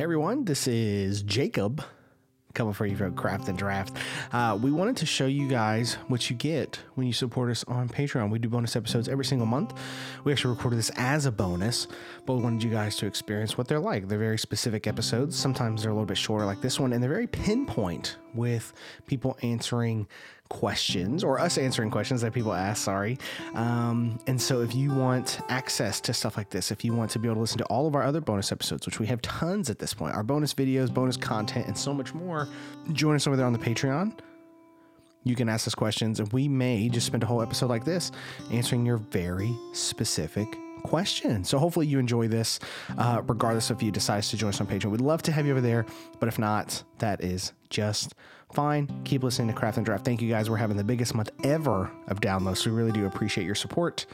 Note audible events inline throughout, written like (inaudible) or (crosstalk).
Hey everyone, this is Jacob coming for you from Craft and Draft. Uh, we wanted to show you guys what you get when you support us on Patreon. We do bonus episodes every single month. We actually recorded this as a bonus, but we wanted you guys to experience what they're like. They're very specific episodes. Sometimes they're a little bit shorter, like this one, and they're very pinpoint with people answering questions or us answering questions that people ask. Sorry. Um, and so, if you want access to stuff like this, if you want to be able to listen to all of our other bonus episodes, which we have tons at this point, our bonus videos, bonus content, and so much more, join us over there on the Patreon. You can ask us questions, and we may just spend a whole episode like this answering your very specific question. So hopefully you enjoy this, uh, regardless if you decide to join us on Patreon. We'd love to have you over there, but if not, that is just fine. Keep listening to Craft and Draft. Thank you guys. We're having the biggest month ever of downloads. We really do appreciate your support.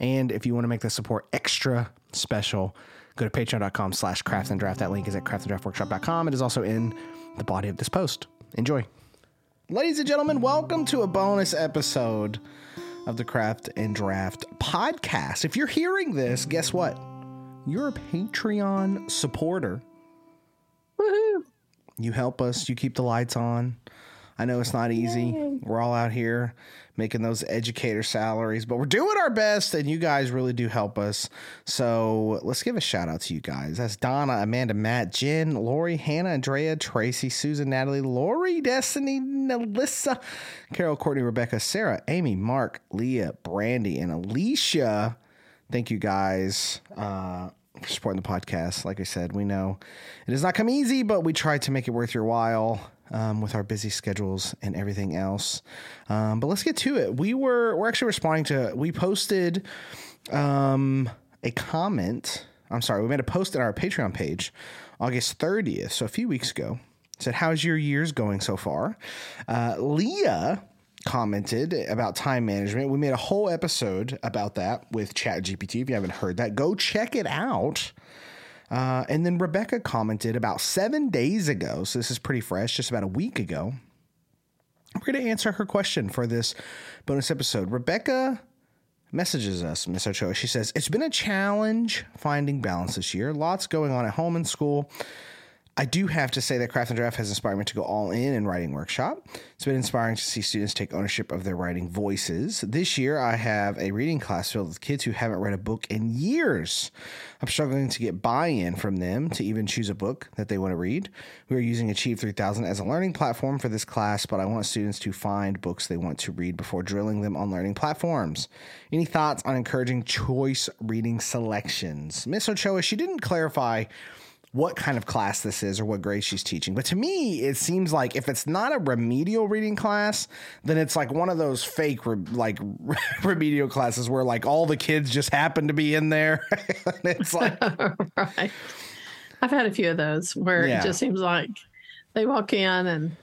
And if you want to make the support extra special, go to patreon.com slash craft and draft. That link is at craftanddraftworkshop.com. It is also in the body of this post. Enjoy. Ladies and gentlemen, welcome to a bonus episode of the Craft and Draft podcast. If you're hearing this, guess what? You're a Patreon supporter. Woohoo! You help us, you keep the lights on. I know it's not easy. We're all out here making those educator salaries, but we're doing our best, and you guys really do help us. So let's give a shout out to you guys. That's Donna, Amanda, Matt, Jen, Lori, Hannah, Andrea, Tracy, Susan, Natalie, Lori, Destiny, Melissa, Carol, Courtney, Rebecca, Sarah, Amy, Mark, Leah, Brandy, and Alicia. Thank you guys. Uh, for supporting the podcast. Like I said, we know it does not come easy, but we try to make it worth your while um, with our busy schedules and everything else. Um, but let's get to it. We were we're actually responding to we posted um, a comment. I'm sorry, we made a post on our Patreon page August 30th, so a few weeks ago. Said, "How's your years going so far?" Uh, Leah commented about time management. We made a whole episode about that with ChatGPT. If you haven't heard that, go check it out. Uh, and then Rebecca commented about seven days ago. So this is pretty fresh, just about a week ago. We're going to answer her question for this bonus episode. Rebecca messages us, Miss Ochoa. She says, It's been a challenge finding balance this year. Lots going on at home and school. I do have to say that Craft and Draft has inspired me to go all in in writing workshop. It's been inspiring to see students take ownership of their writing voices. This year, I have a reading class filled with kids who haven't read a book in years. I'm struggling to get buy in from them to even choose a book that they want to read. We are using Achieve 3000 as a learning platform for this class, but I want students to find books they want to read before drilling them on learning platforms. Any thoughts on encouraging choice reading selections? Miss Ochoa, she didn't clarify what kind of class this is or what grade she's teaching. But to me, it seems like if it's not a remedial reading class, then it's like one of those fake re- like (laughs) remedial classes where like all the kids just happen to be in there. (laughs) it's like (laughs) right. I've had a few of those where Yeah. it just seems like they walk in and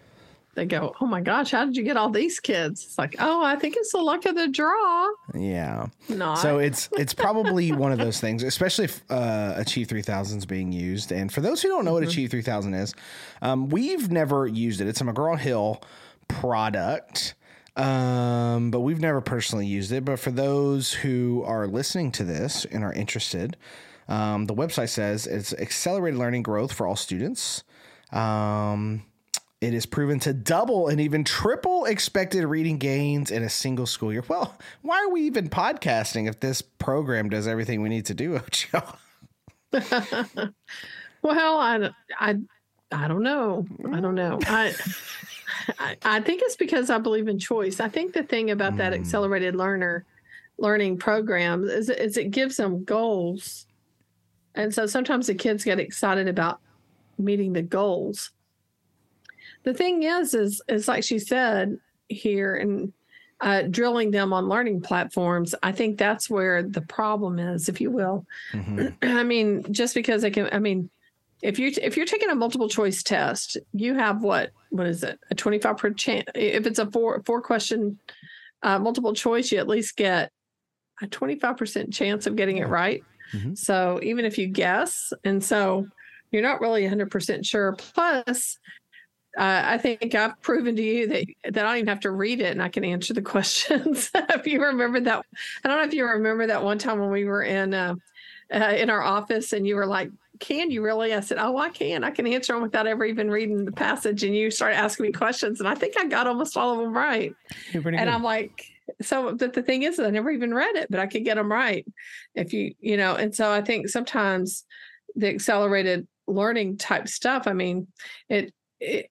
they go, "Oh my gosh, how did you get all these kids?" It's like, "Oh, I think it's the luck of the draw." yeah. Not. So it's it's probably one of those things, especially if uh, Achieve 3000 is being used. And for those who don't know what Achieve 3000 is, um, we've never used it. It's a McGraw Hill product, um, but we've never personally used it. But for those who are listening to this and are interested, um, the website says it's accelerated learning growth for all students. Um, it is proven to double and even triple expected reading gains in a single school year. Well, why are we even podcasting if this program does everything we need to do, (laughs) Ocho? well, I, I, I don't know. I don't know. I, (laughs) I, I think it's because I believe in choice. I think the thing about that Mm. accelerated learner learning program is, is it gives them goals, and so sometimes the kids get excited about meeting the goals. The thing is, is is like she said here, and uh, drilling them on learning platforms. I think that's where the problem is, if you will. Mhm. (clears throat) I mean, just because they can, I mean, if you if you're taking a multiple choice test, you have what what is it a twenty five percent? If it's a four four question uh, multiple choice, you at least get a twenty five percent chance of getting it right. Mhm. So even if you guess, and so you're not really hundred percent sure. Plus. Uh, I think I've proven to you that that I don't even have to read it and I can answer the (laughs) questions. (laughs) if you remember that, I don't know if you remember that one time when we were in uh, uh, in our office and you were like can you really? I said, oh, I can. I can answer them without ever even reading the passage. And you started asking me questions, and I think I got almost all of them right. And good. I'm like, so but the thing is, I never even read it, but I could get them right if you, you know. And so I think sometimes the accelerated learning type stuff. I mean, it.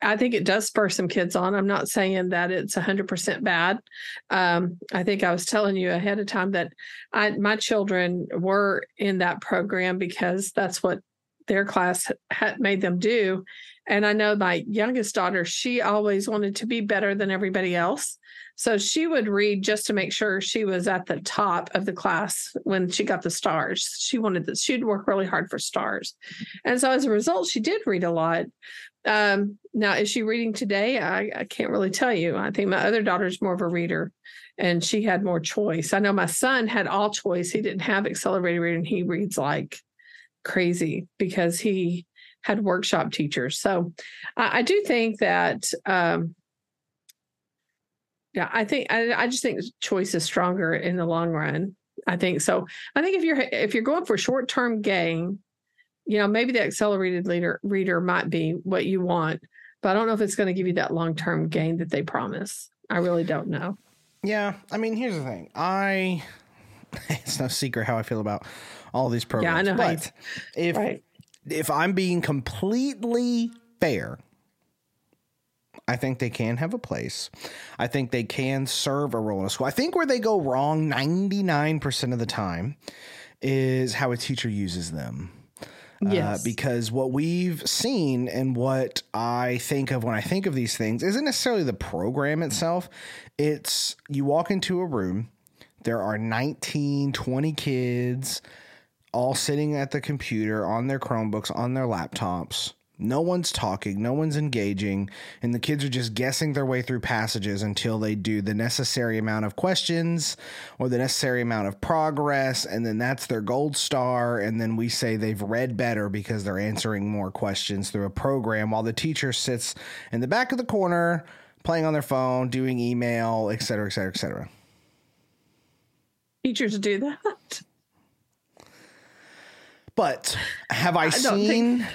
I think it does spur some kids on. I'm not saying that it's 100% bad. Um, I think I was telling you ahead of time that I my children were in that program because that's what their class had made them do. And I know my youngest daughter, she always wanted to be better than everybody else. So she would read just to make sure she was at the top of the class when she got the stars. She wanted that she'd work really hard for stars. And so as a result, she did read a lot. Um, now, is she reading today? I, I can't really tell you. I think my other daughter's more of a reader and she had more choice. I know my son had all choice. He didn't have accelerated reading. He reads like crazy because he had workshop teachers. So I, I do think that um, yeah, I think I, I just think choice is stronger in the long run. I think so. I think if you're if you're going for short term gain, you know, maybe the accelerated leader reader might be what you want, but I don't know if it's going to give you that long term gain that they promise. I really don't know. Yeah, I mean, here's the thing. I (laughs) it's no secret how I feel about all these programs. know how you- But if Right. If I'm being completely fair, I think they can have a place. I think they can serve a role in a school. I think where they go wrong 99% of the time is how a teacher uses them. Yes. Uh, because what we've seen and what I think of when I think of these things isn't necessarily the program itself. It's you walk into a room, there are 19, 20 kids all sitting at the computer on their Chromebooks, on their laptops. No one's talking, no one's engaging, and the kids are just guessing their way through passages until they do the necessary amount of questions or the necessary amount of progress, and then that's their gold star. And then we say they've read better because they're answering more questions through a program while the teacher sits in the back of the corner playing on their phone, doing email, et cetera, et cetera, et cetera. Teachers do that. (laughs) But have I, think- seen?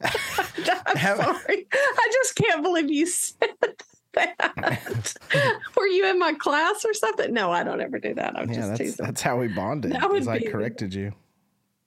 (laughs) I'm Have- sorry. I just can't believe you said that. Were you in my class or something? No, I don't ever do that. I'm Yeah, just that's teasing. that's how we bonded. As I corrected you.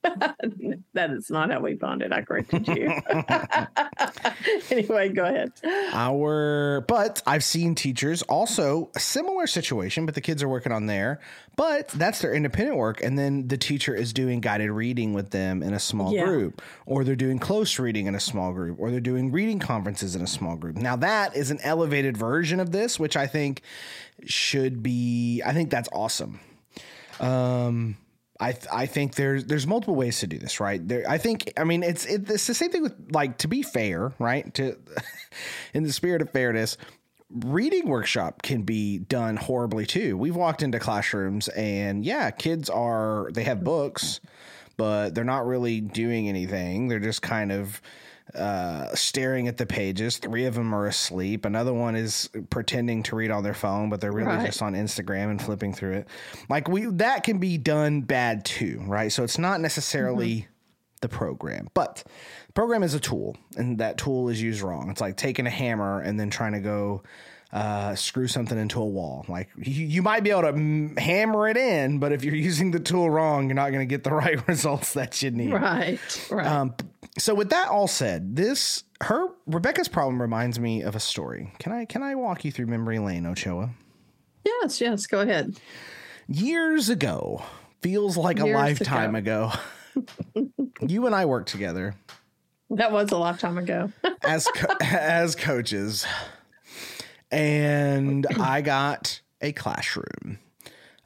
(laughs) that is not how we bonded. I corrected you. (laughs) anyway, go ahead. Our, but I've seen teachers also a similar situation, but the kids are working on there. But that's their independent work, and then the teacher is doing guided reading with them in a small Yeah. group, or they're doing close reading in a small group, or they're doing reading conferences in a small group. Now that is an elevated version of this, which I think should be. I think that's awesome. Um, I th- I think there's there's multiple ways to do this, right? There, I think I mean it's it, it's the same thing with like to be fair, right? To (laughs) in the spirit of fairness, reading workshop can be done horribly too. We've walked into classrooms and yeah, kids are they have books, but they're not really doing anything. They're just kind of uh, staring at the pages. Three of them are asleep. Another one is pretending to read on their phone, but they're really Right. just on Instagram and flipping through it. Like we that can be done bad too, right? So it's not necessarily the program, but program is a tool, and that tool is used wrong. It's like taking a hammer and then trying to go uh, screw something into a wall. Like you, you might be able to mm, hammer it in, but if you're using the tool wrong, you're not going to get the (laughs) right results that you need. Right, right. Um, so with that all said, this her Rebecca's problem reminds me of a story. Can I can I walk you through memory lane, Ochoa? yes, yes. Go ahead. Years ago, feels like a Years lifetime ago. (laughs) you and I worked together That was a lifetime ago. (laughs) as co- as coaches, and I (clears throat) got a classroom.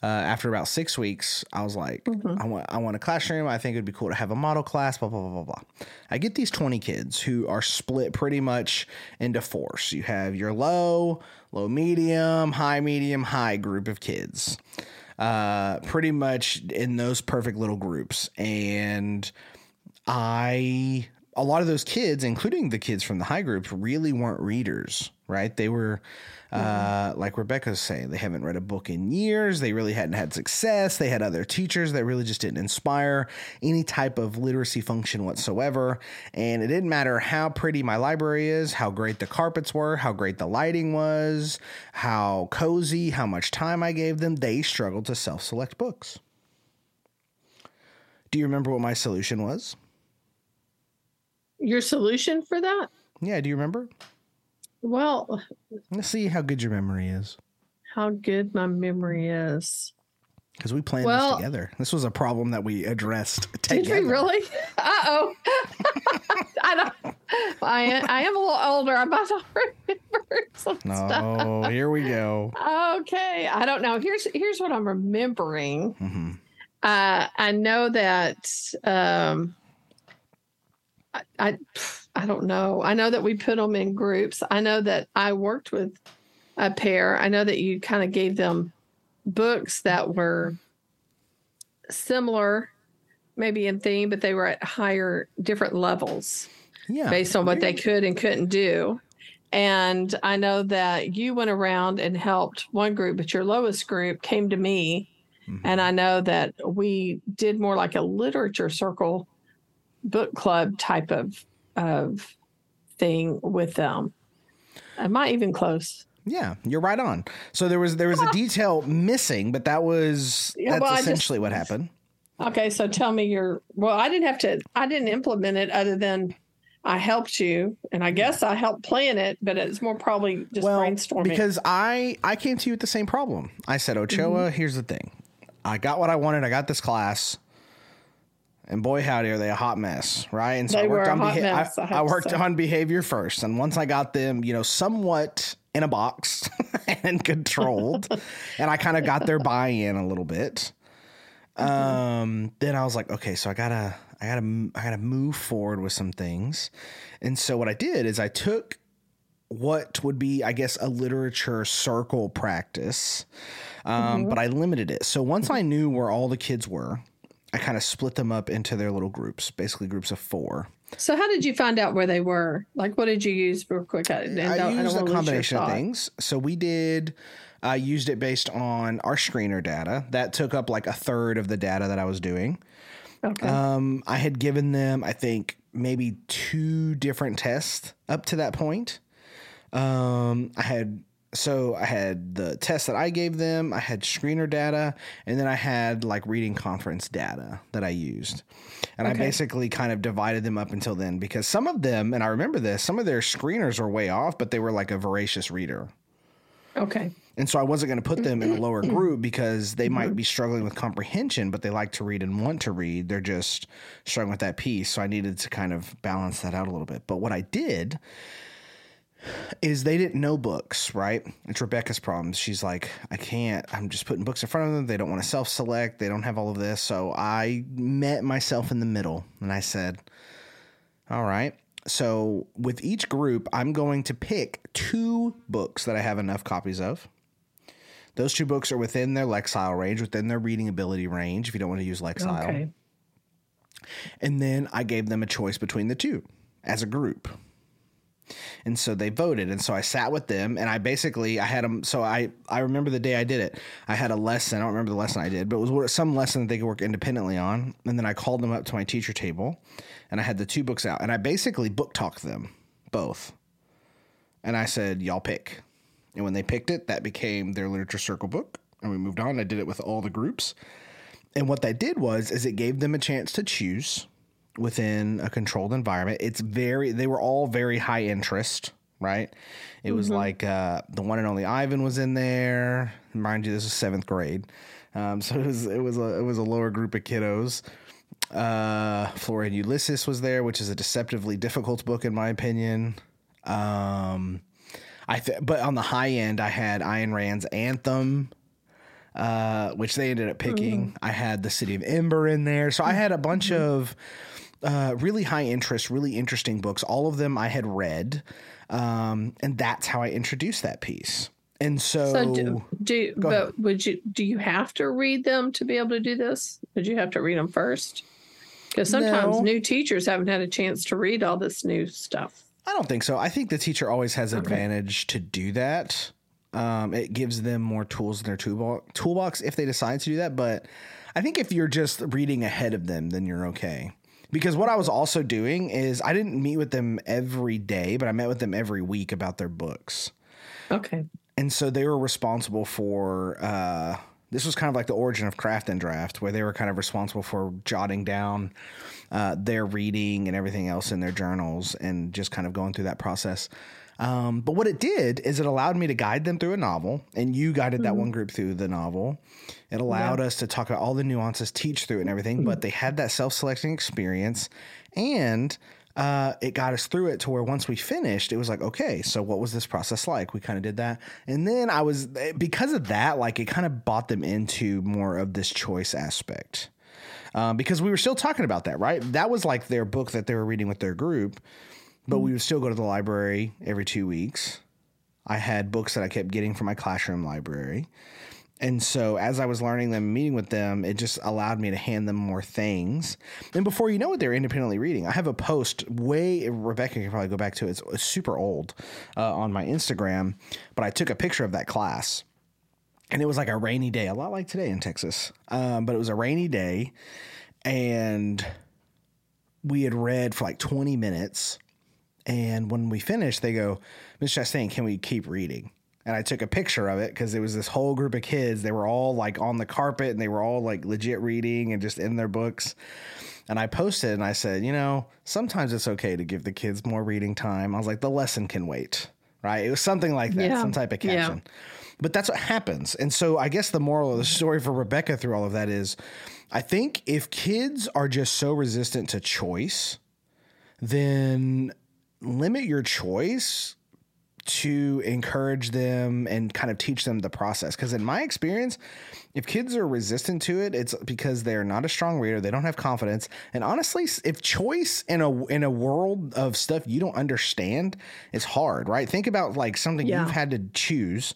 Uh, after about six weeks, I was like, I want I want a classroom. I think it'd be cool to have a model class. Blah blah blah blah blah. I get these twenty kids who are split pretty much into four. So you have your low, low, medium, high, medium, high group of kids. Uh, pretty much in those perfect little groups, and I a lot of those kids, including the kids from the high group, really weren't readers, right? They were, uh, like Rebecca's saying, they haven't read a book in years. They really hadn't had success. They had other teachers that really just didn't inspire any type of literacy function whatsoever. And it didn't matter how pretty my library is, how great the carpets were, how great the lighting was, how cozy, how much time I gave them. They struggled to self select books. Do you remember what my solution was? Your solution for that? Yeah, do you remember? Well, Let's see how good your memory is. how good my memory is. Because we planned Well- this together. This was a problem that we addressed together. Did we really? (laughs) Uh oh. (laughs) I don't. I am, I am a little older. I might not remember some stuff. No, here we go. Okay, I don't know. Here's here's what I'm remembering. hmm Uh, I know that um, I, I I don't know. I know that we put them in groups. I know that I worked with a pair. I know that you kind of gave them books that were similar, maybe in theme, but they were at higher, different levels Yeah. based on what they could and couldn't do. And I know that you went around and helped one group, but your lowest group came to me. Mhm. And I know that we did more like a literature circle book club type of of thing with them. Am I even close? Yeah, you're right on. So there was there was a (laughs) detail missing, but that was Yeah, that's well, I just- essentially what happened. Okay, so tell me your well, I didn't have to I didn't implement it other than I helped you and I guess I helped plan it, but it's more probably just well, brainstorming. because I I came to you with the same problem. I said, Ochoa, Mm-hmm. here's the thing. I got what I wanted. I got this class. And boy, howdy, are they a hot mess, right? And so They I worked on beha- mess, I I, I worked on behavior first, and once I got them, you know, somewhat in a box (laughs) and controlled, (laughs) and I kind of got their buy-in a little bit. Um, then I was like, okay, so I gotta, I gotta, I gotta move forward with some things, and so what I did is I took what would be, I guess, a literature circle practice, um, but I limited it. So once I knew where all the kids were, I kind of split them up into their little groups, basically groups of four. So how did you find out where they were? Like, what did you use real quick? I, I don't- I don't used a combination of things. So we did. I used it based on our screener data. That took up like a third of the data that I was doing. Okay. Um, I had given them, I think, maybe two different tests up to that point. Um, I had so I had the test that I gave them, I had screener data, and then I had like reading conference data that I used. And I basically kind of divided them up until then because some of them, and I remember this, some of their screeners were way off, but they were like a voracious reader. okay. And so I wasn't going to put them in a lower (clears throat) group because they might mm-hmm. be struggling with comprehension, but they like to read and want to read. They're just struggling with that piece. So I needed to kind of balance that out a little bit. But what I did is they didn't know books, right? It's Rebecca's problem. She's like, I can't, I'm just putting books in front of them. They don't want to self select. They don't have all of this. So I met myself in the middle and I said, all right. So with each group, I'm going to pick two books that I have enough copies of. Those two books are within their Lexile range, within their reading ability range, if you don't want to use Lexile. Okay. And then I gave them a choice between the two as a group. And so they voted. And so I sat with them and I basically, I had them. So I, I remember the day I did it. I had a lesson. I don't remember the lesson I did, but it was some lesson that they could work independently on. And then I called them up to my teacher table and I had the two books out and I basically book talked them both. And I said, y'all pick. And when they picked it, that became their literature circle book. And we moved on. I did it with all the groups. And what that did was is it gave them a chance to choose within a controlled environment. It's very they were all very high interest, right? It was like uh, the one and only Ivan was in there. Mind you, this is seventh grade, um, (laughs) so it was it was a it was a lower group of kiddos. Uh, Flora and Ulysses was there, which is a deceptively difficult book in my opinion. Um, I th- but on the high end, I had Ayn Rand's Anthem uh, which they ended up picking. I had the City of Ember in there, so I had a bunch of uh, really high interest, really interesting books. All of them I had read, um, and that's how I introduced that piece. And so, So do, do but would you do you have to read them to be able to do this? Would you have to read them first? Because sometimes No. new teachers haven't had a chance to read all this new stuff. I don't think so. I think the teacher always has Okay. advantage to do that. Um, it gives them more tools in their toolbox, toolbox if they decide to do that. But I think if you're just reading ahead of them, then you're okay. Because what I was also doing is I didn't meet with them every day, but I met with them every week about their books. Okay. And so they were responsible for uh, this was kind of like the origin of Craft and Draft, where they were kind of responsible for jotting down uh, their reading and everything else in their journals and just kind of going through that process. Um, but what it did is it allowed me to guide them through a novel, and you guided that one group through the novel. It allowed us to talk about all the nuances, teach through it and everything, but they had that self selecting experience. And uh, it got us through it to where once we finished, it was like, okay, so what was this process like? We kind of did that. And then I was, because of that, like it kind of bought them into more of this choice aspect. Um, because we were still talking about that, right? That was like their book that they were reading with their group, but we would still go to the library every two weeks. I had books that I kept getting from my classroom library. And so as I was learning them, meeting with them, it just allowed me to hand them more things. And before you know it, they're independently reading. I have a post way, Rebecca can probably go back to it. It's, super old uh, on my Instagram, but I took a picture of that class. And it was like a rainy day, a lot like today in Texas. Um, but it was a rainy day. And we had read for like 20 minutes. And when we finished, they go, Miss Chastain, can we keep reading? And I took a picture of it because it was this whole group of kids. They were all like on the carpet and they were all like legit reading and just in their books. And I posted and I said, you know, sometimes it's okay to give the kids more reading time. I was like, the lesson can wait, right? It was something like that, Yeah. some type of Yeah. caption. But that's what happens. And so I guess the moral of the story for Rebecca through all of that is I think if kids are just so resistant to choice, then limit your choice to encourage them and kind of teach them the process. Because in my experience, if kids are resistant to it, it's because they're not a strong reader. They don't have confidence. And honestly, if choice in a in a world of stuff you don't understand it's hard, right? Think about like something Yeah. you've had to choose.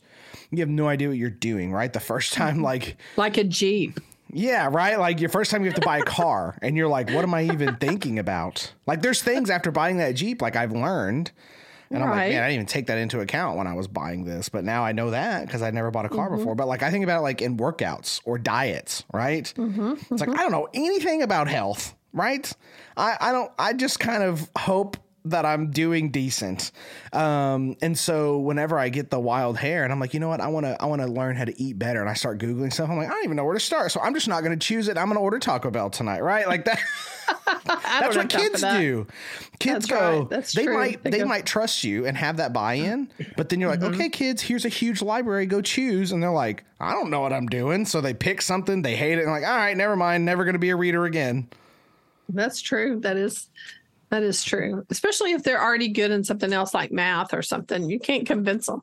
You have no idea what you're doing, right? The first (laughs) time, like Like a Jeep. Yeah, right. Like your first time you have to buy a car, (laughs) and you're like, "What am I even thinking about?" Like, there's things after buying that Jeep, like I've learned, and I'm like, man, I didn't even take that into account when I was buying this, but now I know that because I never bought a car mm-hmm. before. But like, I think about it like in workouts or diets, right? Mm-hmm, it's like mm-hmm. I don't know anything about health, right? I I don't. I just kind of hope that I'm doing decent. Um, and so whenever I get the wild hair and I'm like, you know what, I want to, I want to learn how to eat better. And I start Googling stuff. I'm like, I don't even know where to start. So I'm just not going to choose it. I'm going to order Taco Bell tonight. Right. Like that. (laughs) That's what have time for kids that. do. Kids That's go, right. That's they true. might, They they might trust you and have that buy-in, but then you're like, Mm-hmm. okay, kids, here's a huge library, go choose. And they're like, I don't know what I'm doing. So they pick something, they hate it. And like, all right, never mind. Never going to be a reader again. That's true. That is that is true. Especially if they're already good in something else like math or something. You can't convince them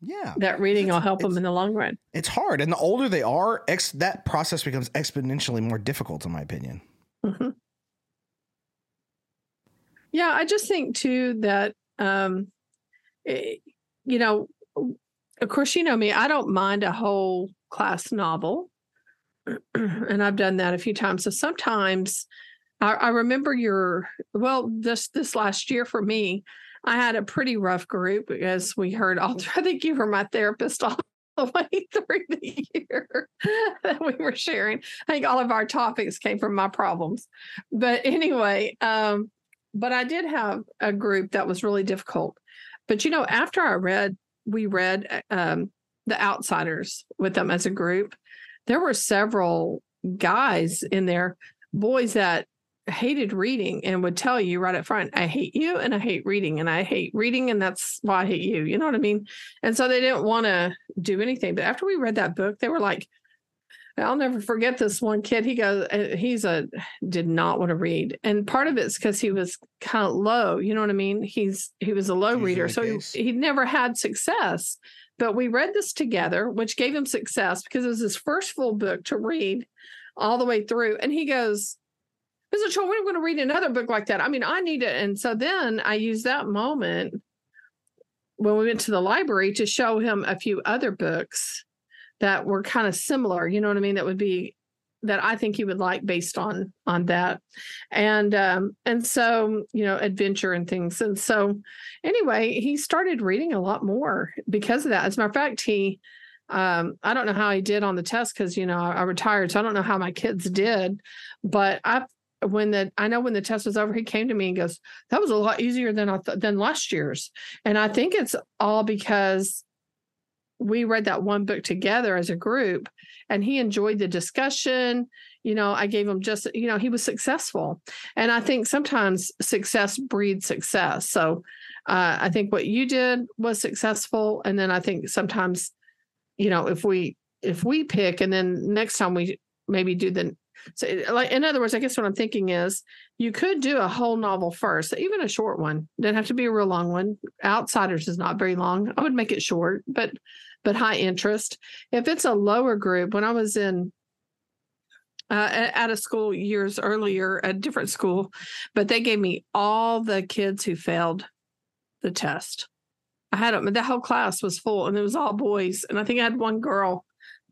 Yeah. that reading will help them in the long run. It's hard, and the older they are, ex- that process becomes exponentially more difficult, in my opinion. Mhm. Yeah, I just think too that um eh, you know, of course you know me, I don't mind a whole class novel. (clears throat) and I've done that a few times. So sometimes I, I remember your well, this this last year for me, I had a pretty rough group as we heard all. I think you were my therapist (laughs) all the way through the year that we were sharing. I think all of our topics came from my problems. But anyway, um, but I did have a group that was really difficult. But you know, after I read, we read um, The Outsiders with them as a group, there were several guys in there, boys that hated reading and would tell you right up front, I hate you and I hate reading and I hate reading and that's why I hate you. You know what I mean? And so they didn't want to do anything. But after we read that book, they were like, I'll never forget this one kid. He goes, uh, he's a did not want to read, and part of it's because he was kind of low. You know what I mean? He's he was a low Usually reader, so case. he, he never had success. But we read this together, which gave him success because it was his first full book to read all the way through. And he goes, Mr. Troy, we're going to read another book like that. I mean, I need it. And so then I used that moment when we went to the library to show him a few other books that were kind of similar. You know what I mean? That would be that I think he would like based on on that. And um and so, you know, adventure and things. And so anyway, he started reading a lot more because of that. As a matter of fact, he um I don't know how he did on the test because you know I retired, so I don't know how my kids did, but I when the I know when the test was over, he came to me and goes, "That was a lot easier than I th- than last year's," and I think it's all because we read that one book together as a group and he enjoyed the discussion. You know i gave him just you know he was successful. And i think sometimes success breeds success. So uh, i think what you did was successful and then i think sometimes you know if we if we pick and then next time we maybe do the so like in other words i guess what i'm thinking is you could do a whole novel first even a short one doesn't have to be a real long one outsiders is not very long i would make it short but but high interest. If it's a lower group, when I was in uh, at a school years earlier, a different school, but they gave me all the kids who failed the test. I had them, the whole class was full and it was all boys. And I think I had one girl.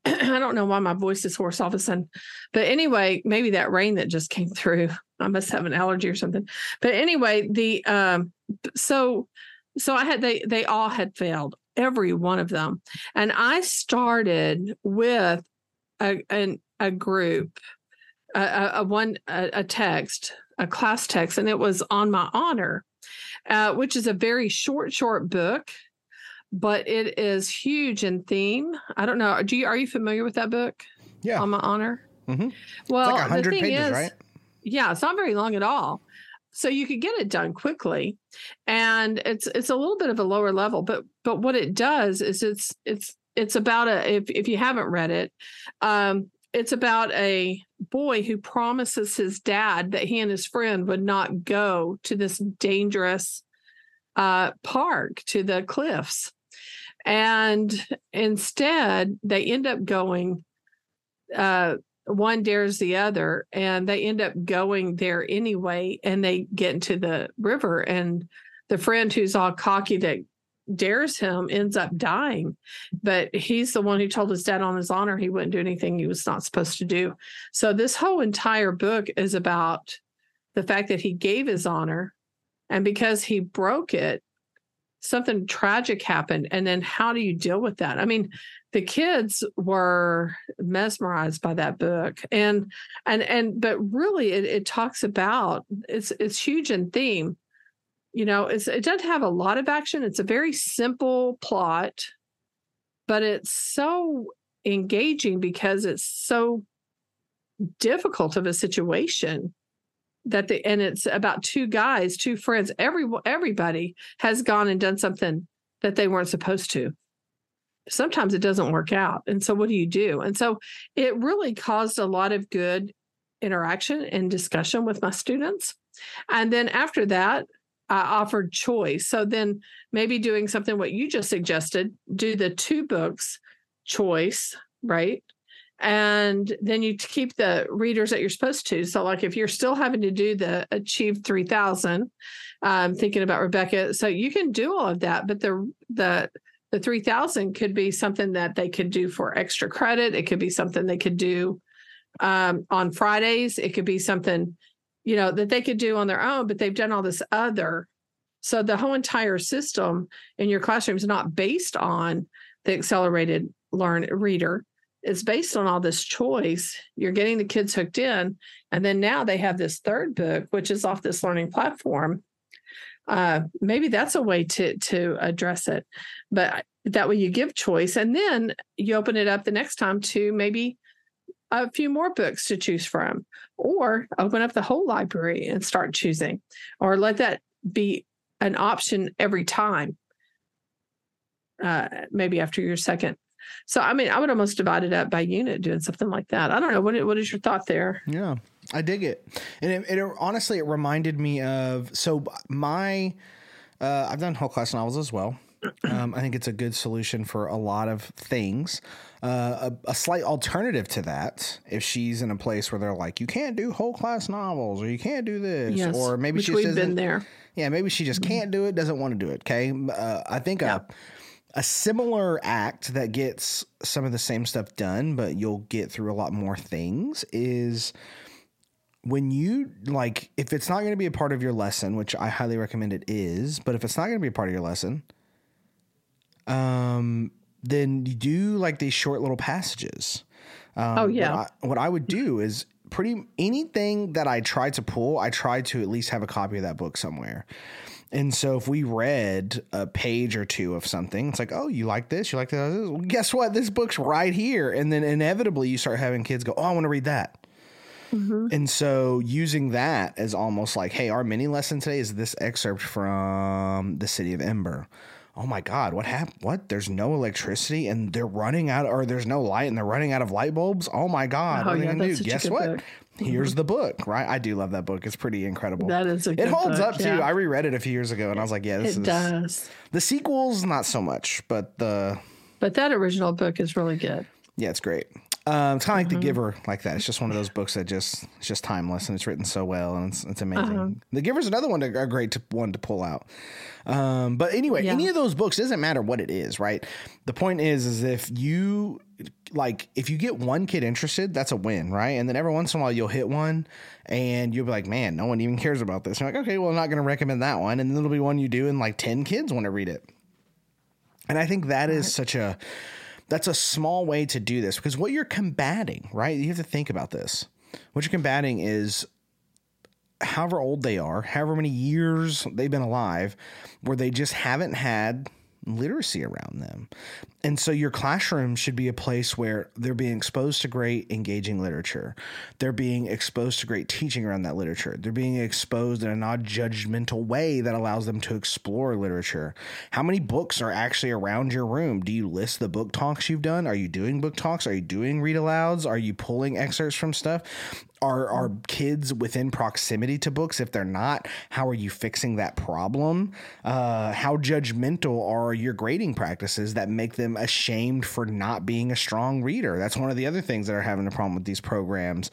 (clears throat) I don't know why my voice is hoarse all of a sudden. But anyway, maybe that rain that just came through. I must have an allergy or something. But anyway, the um so so I had they they all had failed every one of them. And I started with a, a, a group, a, a one, a, a, text, a class text, and it was on my honor, uh, which is a very short, short book, but it is huge in theme. I don't know. Do you, are you familiar with that book? Yeah. On my honor? Mm-hmm. Well, it's like 100 the thing pages, is, right? Yeah, it's not very long at all so you could get it done quickly and it's it's a little bit of a lower level but but what it does is it's it's it's about a if, if you haven't read it um it's about a boy who promises his dad that he and his friend would not go to this dangerous uh park to the cliffs and instead they end up going uh one dares the other and they end up going there anyway and they get into the river and the friend who's all cocky that dares him ends up dying. But he's the one who told his dad on his honor he wouldn't do anything he was not supposed to do. So this whole entire book is about the fact that he gave his honor and because he broke it something tragic happened and then how do you deal with that? I mean the kids were mesmerized by that book and and and but really it, it talks about it's it's huge in theme. You know it's it doesn't have a lot of action it's a very simple plot but it's so engaging because it's so difficult of a situation that the and it's about two guys two friends every everybody has gone and done something that they weren't supposed to sometimes it doesn't work out. And so what do you do? And so it really caused a lot of good interaction and discussion with my students. And then after that, I offered choice. So then maybe doing something what you just suggested, do the two books choice, right? And then you keep the readers that you're supposed to. So, like if you're still having to do the Achieve 3000, I'm um, thinking about Rebecca. So you can do all of that, but the the the 3000 could be something that they could do for extra credit it could be something they could do um, on fridays it could be something you know that they could do on their own but they've done all this other so the whole entire system in your classroom is not based on the accelerated learn reader it's based on all this choice you're getting the kids hooked in and then now they have this third book which is off this learning platform uh, maybe that's a way to to address it. But that way you give choice, and then you open it up the next time to maybe a few more books to choose from, or open up the whole library and start choosing, or let that be an option every time. Uh, maybe after your second so I mean, I would almost divide it up by unit, doing something like that. I don't know. What what is your thought there? Yeah, I dig it, and it, it honestly it reminded me of so my uh, I've done whole class novels as well. (clears throat) Um, I think it's a good solution for a lot of things. Uh, a, a, slight alternative to that, if she's in a place where they're like, you can't do whole class novels, or you can't do this, yes, or maybe she's been there. Yeah, maybe she just mm-hmm. can't do it, doesn't want to do it. Okay, uh, I think yeah. a a similar act that gets some of the same stuff done, but you'll get through a lot more things is when you like if it's not going to be a part of your lesson, which I highly recommend it is, but if it's not going to be a part of your lesson, um then you do like these short little passages. Um, Oh, yeah. What I, what I would do is pretty anything that I try to pull, I try to at least have a copy of that book somewhere. And so if we read a page or two of something, it's like, oh, you like this? You like this. Well, guess what? This book's right here. And then inevitably you start having kids go, oh, I want to read that. Mm-hmm. And so using that as almost like, hey, our mini lesson today is this excerpt from the city of Ember. Oh my God, what happened? What? There's no electricity and they're running out, or there's no light and they're running out of light bulbs. Oh my God, Oh, what are they gonna do? that's such a Guess what? book. Here's the book, right? I do love that book. It's pretty incredible. That is a it holds book, up too. yeah. I reread it a few years ago and I was like, yeah, this It is does. the sequels, not so much, but the But that original book is really good. yeah, it's great. Um, it's kind of like Mm-hmm. The Giver, like that. It's just one of those books that just it's just timeless and it's written so well and it's, it's amazing. Uh-huh. The Giver's another one, to, a great to, one to pull out. Um, but anyway, Yeah. any of those books doesn't matter what it is, right? The point is, is if you like, if you get one kid interested, that's a win, right? And then every once in a while you'll hit one, and you'll be like, man, no one even cares about this. And you're like, okay, well, I'm not going to recommend that one, and then it'll be one you do, and like ten kids want to read it. And I think that is such a that's a small way to do this because what you're combating, right? You have to think about this. What you're combating is however old they are, however many years they've been alive, where they just haven't had literacy around them. And so your classroom should be a place where they're being exposed to great engaging literature. They're being exposed to great teaching around that literature. They're being exposed in a non-judgmental way that allows them to explore literature. How many books are actually around your room? Do you list the book talks you've done? Are you doing book talks? Are you doing read alouds? Are you pulling excerpts from stuff? Are are kids within proximity to books? If they're not, how are you fixing that problem? Uh, how judgmental are your grading practices that make them ashamed for not being a strong reader? That's one of the other things that are having a problem with these programs.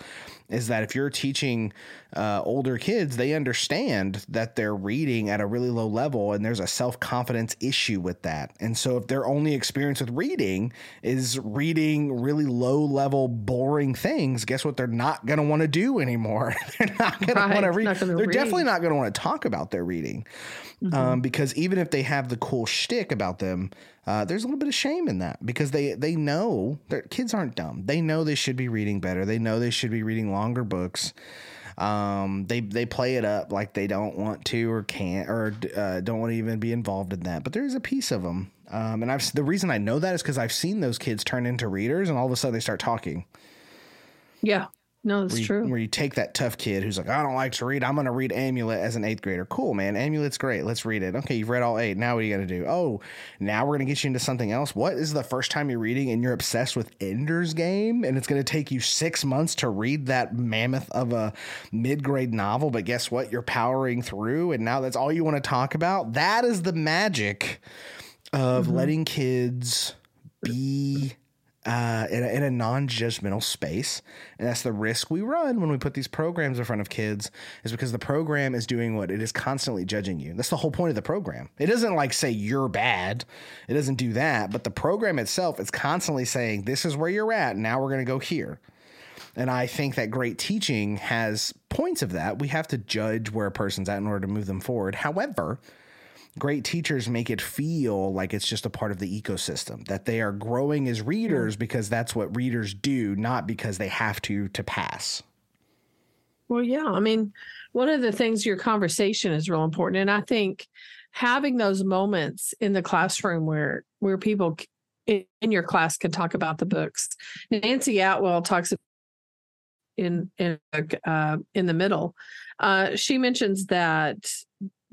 Is that if you're teaching uh, older kids, they understand that they're reading at a really low level, and there's a self confidence issue with that. And so, if their only experience with reading is reading really low level, boring things, guess what? They're not going to want to do anymore. (laughs) they're not going Right, to want to read. They're definitely not going to want to talk about their reading. Um, because even if they have the cool shtick about them, uh, there's a little bit of shame in that because they they know their kids aren't dumb. They know they should be reading better. They know they should be reading longer books. Um, they they play it up like they don't want to or can't or uh, don't want to even be involved in that. But there is a piece of them. Um, and I've the reason I know that is because I've seen those kids turn into readers, and all of a sudden they start talking. Yeah. No, that's Where you, true. where you take that tough kid who's like, I don't like to read. I'm going to read Amulet as an eighth grader. Cool, man. Amulet's great. Let's read it. Okay, you've read all eight. Now what are you going to do? Oh, now we're going to get you into something else. What is the first time you're reading and you're obsessed with Ender's Game and it's going to take you six months to read that mammoth of a mid grade novel? But guess what? You're powering through and now that's all you want to talk about. That is the magic of mm-hmm. letting kids be uh, in a, in a non-judgmental space, and that's the risk we run when we put these programs in front of kids. Is because the program is doing what it is constantly judging you. That's the whole point of the program. It doesn't like say you're bad. It doesn't do that. But the program itself is constantly saying this is where you're at. Now we're going to go here. And I think that great teaching has points of that. We have to judge where a person's at in order to move them forward. However, great teachers make it feel like it's just a part of the ecosystem that they are growing as readers because that's what readers do not because they have to to pass Well, yeah. I mean, one of the things your conversation is real important, and I think having those moments in the classroom where where people in, in your class can talk about the books. Nancie Atwell talks in in uh, in the middle. Uh, she mentions that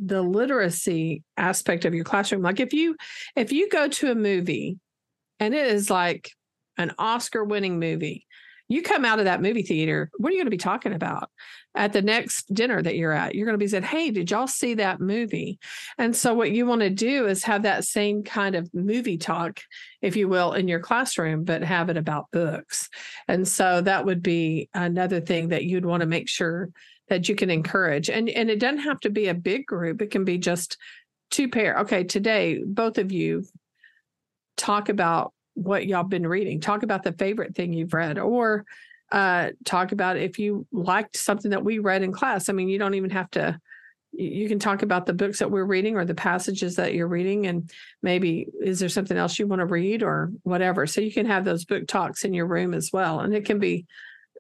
the literacy aspect of your classroom, like if you if you go to a movie and it is like an Oscar winning movie you come out of that movie theater, what are you going to be talking about at the next dinner that you're at? You're going to be said, Hey, did y'all see that movie? And so, what you want to do is have that same kind of movie talk, if you will, in your classroom, but have it about books. And so, that would be another thing that you'd want to make sure that you can encourage. And, and it doesn't have to be a big group, it can be just two pair. Okay, today, both of you talk about what y'all been reading. Talk about the favorite thing you've read, or uh, talk about if you liked something that we read in class. I mean, you don't even have to. You can talk about the books that we're reading or the passages that you're reading, and maybe is there something else you want to read or whatever. So you can have those book talks in your room as well, and it can be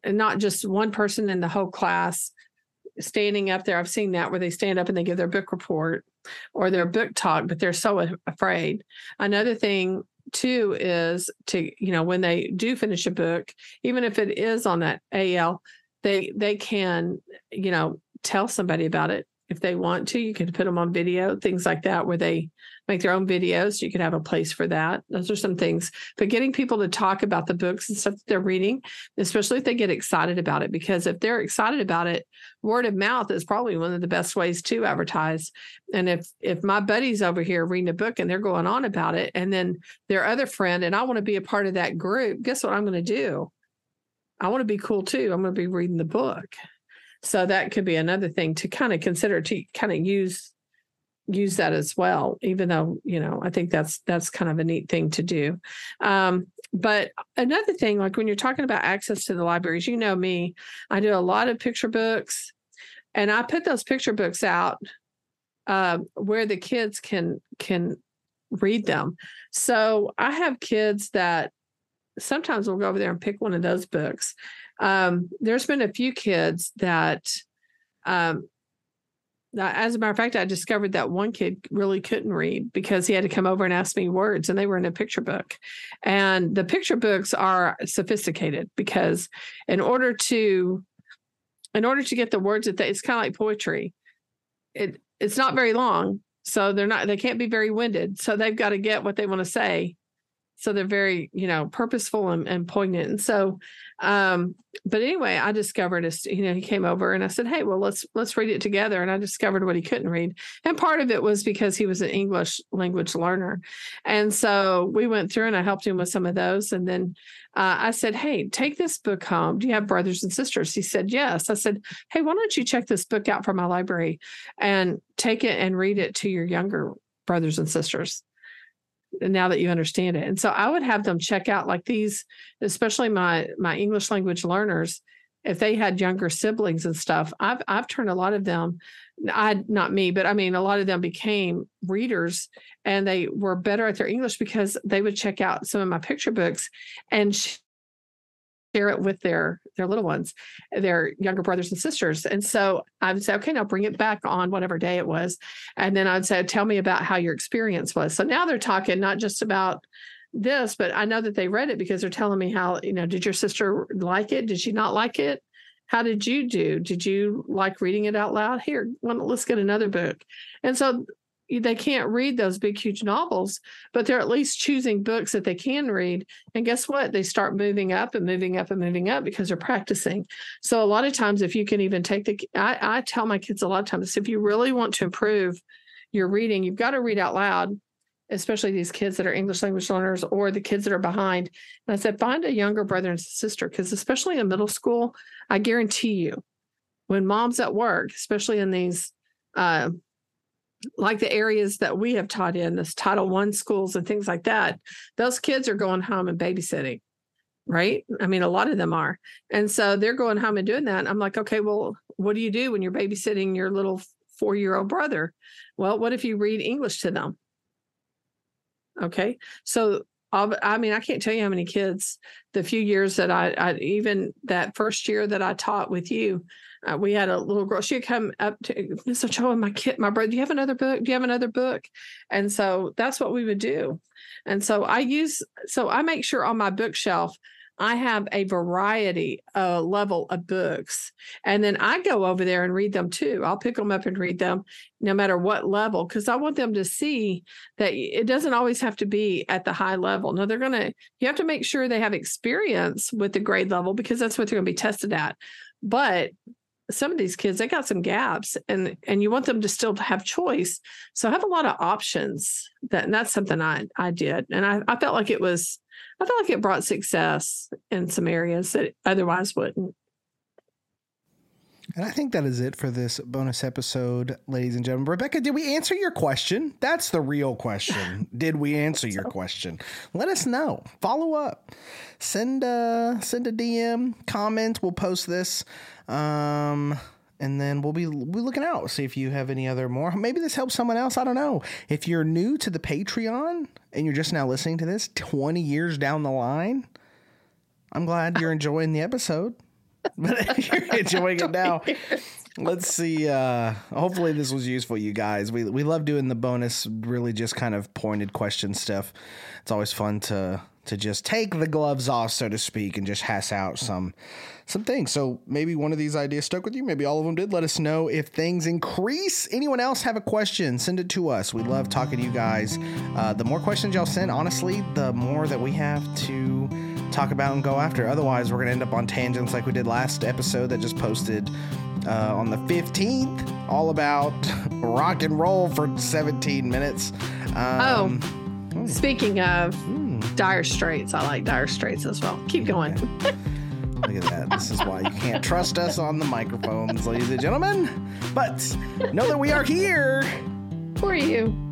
not just one person in the whole class standing up there. I've seen that where they stand up and they give their book report or their book talk, but they're so afraid. Another thing too is to you know when they do finish a book even if it is on that al they they can you know tell somebody about it if they want to you can put them on video things like that where they make their own videos. You could have a place for that. Those are some things. But getting people to talk about the books and stuff that they're reading, especially if they get excited about it, because if they're excited about it, word of mouth is probably one of the best ways to advertise. And if if my buddy's over here reading a book and they're going on about it, and then their other friend, and I want to be a part of that group, guess what I'm going to do? I want to be cool too. I'm going to be reading the book. So that could be another thing to kind of consider to kind of use use that as well even though you know i think that's that's kind of a neat thing to do. Um, but another thing like when you're talking about access to the libraries you know me i do a lot of picture books and i put those picture books out uh, where the kids can can read them. So i have kids that sometimes will go over there and pick one of those books um, there's been a few kids that um, as a matter of fact, I discovered that one kid really couldn't read because he had to come over and ask me words, and they were in a picture book. And the picture books are sophisticated because in order to in order to get the words that they, it's kind of like poetry. It it's not very long, so they're not they can't be very winded. So they've got to get what they want to say so they're very you know purposeful and, and poignant. And so um but anyway i discovered a you know he came over and i said hey well let's let's read it together. And i discovered what he couldn't read. And part of it was because he was an english language learner. And so we went through and i helped him with some of those. And then uh, i said hey take this book home. Do you have brothers and sisters? He said yes. I said hey why don't you check this book out from my library and take it and read it to your younger brothers and sisters now that you understand it. And so I would have them check out like these, especially my my English language learners, if they had younger siblings and stuff. I've I've turned a lot of them, I not me, but I mean a lot of them became readers and they were better at their English because they would check out some of my picture books and share it with their their little ones, their younger brothers and sisters. And so I would say, okay, now bring it back on whatever day it was. And then I'd say, tell me about how your experience was. So now they're talking not just about this, but I know that they read it because they're telling me how, you know, did your sister like it? Did she not like it? How did you do? Did you like reading it out loud? Here, well, let's get another book. And so they can't read those big huge novels but they're at least choosing books that they can read. And guess what? They start moving up and moving up and moving up because they're practicing. So a lot of times if you can even take the i, I tell my kids a lot of times if you really want to improve your reading you've got to read out loud especially these kids that are english language learners or the kids that are behind. And i said find a younger brother and sister because especially in middle school i guarantee you when mom's at work especially in these uh, like the areas that we have taught in, this Title One schools and things like that, those kids are going home and babysitting, right? I mean, a lot of them are. And so they're going home and doing that. I'm like, okay, well, what do you do when you're babysitting your little four year old brother? Well, what if you read English to them? Okay. So I mean, I can't tell you how many kids, the few years that I, I even that first year that I taught with you, uh, we had a little girl. She'd come up to. Cho and my kid, my brother. Do you have another book? Do you have another book? And so that's what we would do. And so I use, so I make sure on my bookshelf I have a variety uh, level of books. And then I go over there and read them too. I'll pick them up and read them no matter what level, because I want them to see that it doesn't always have to be at the high level. No, they're going to, you have to make sure they have experience with the grade level because that's what they're going to be tested at. But some of these kids they got some gaps and and you want them to still have choice so i have a lot of options that and that's something i i did and i, I felt like it was I felt like it brought success in some areas that otherwise wouldn't. And I think that is it for this bonus episode, ladies and gentlemen. Rebecca, did we answer your question? That's the real question. (laughs) did we answer your question? Let us know. Follow up. Send a send a DM, comment. We'll post this. Um and then we'll be we'll looking out see if you have any other more. Maybe this helps someone else i don't know. If you're new to the patreon and you're just now listening to this 20 years down the line i'm glad you're enjoying the episode. (laughs) But (laughs) you're enjoying it now. (laughs) Let's see uh hopefully this was useful you guys. We we love doing the bonus really just kind of pointed question stuff. It's always fun to to just take the gloves off so to speak and just hash out some some things. So maybe one of these ideas stuck with you. Maybe all of them did. Let us know if things increase. Anyone else have a question? Send it to us. We love talking to you guys. Uh, the more questions y'all send honestly the more that we have to talk about and go after. Otherwise we're gonna end up on tangents like we did last episode that just posted uh, on the 15th, all about (laughs) rock and roll for 17 minutes. Um, oh, speaking of Dire Straits, I like Dire Straits as well. Keep going. (laughs) Look at that. This is why you can't trust us on the microphones, ladies and gentlemen. But know that we are here. For you.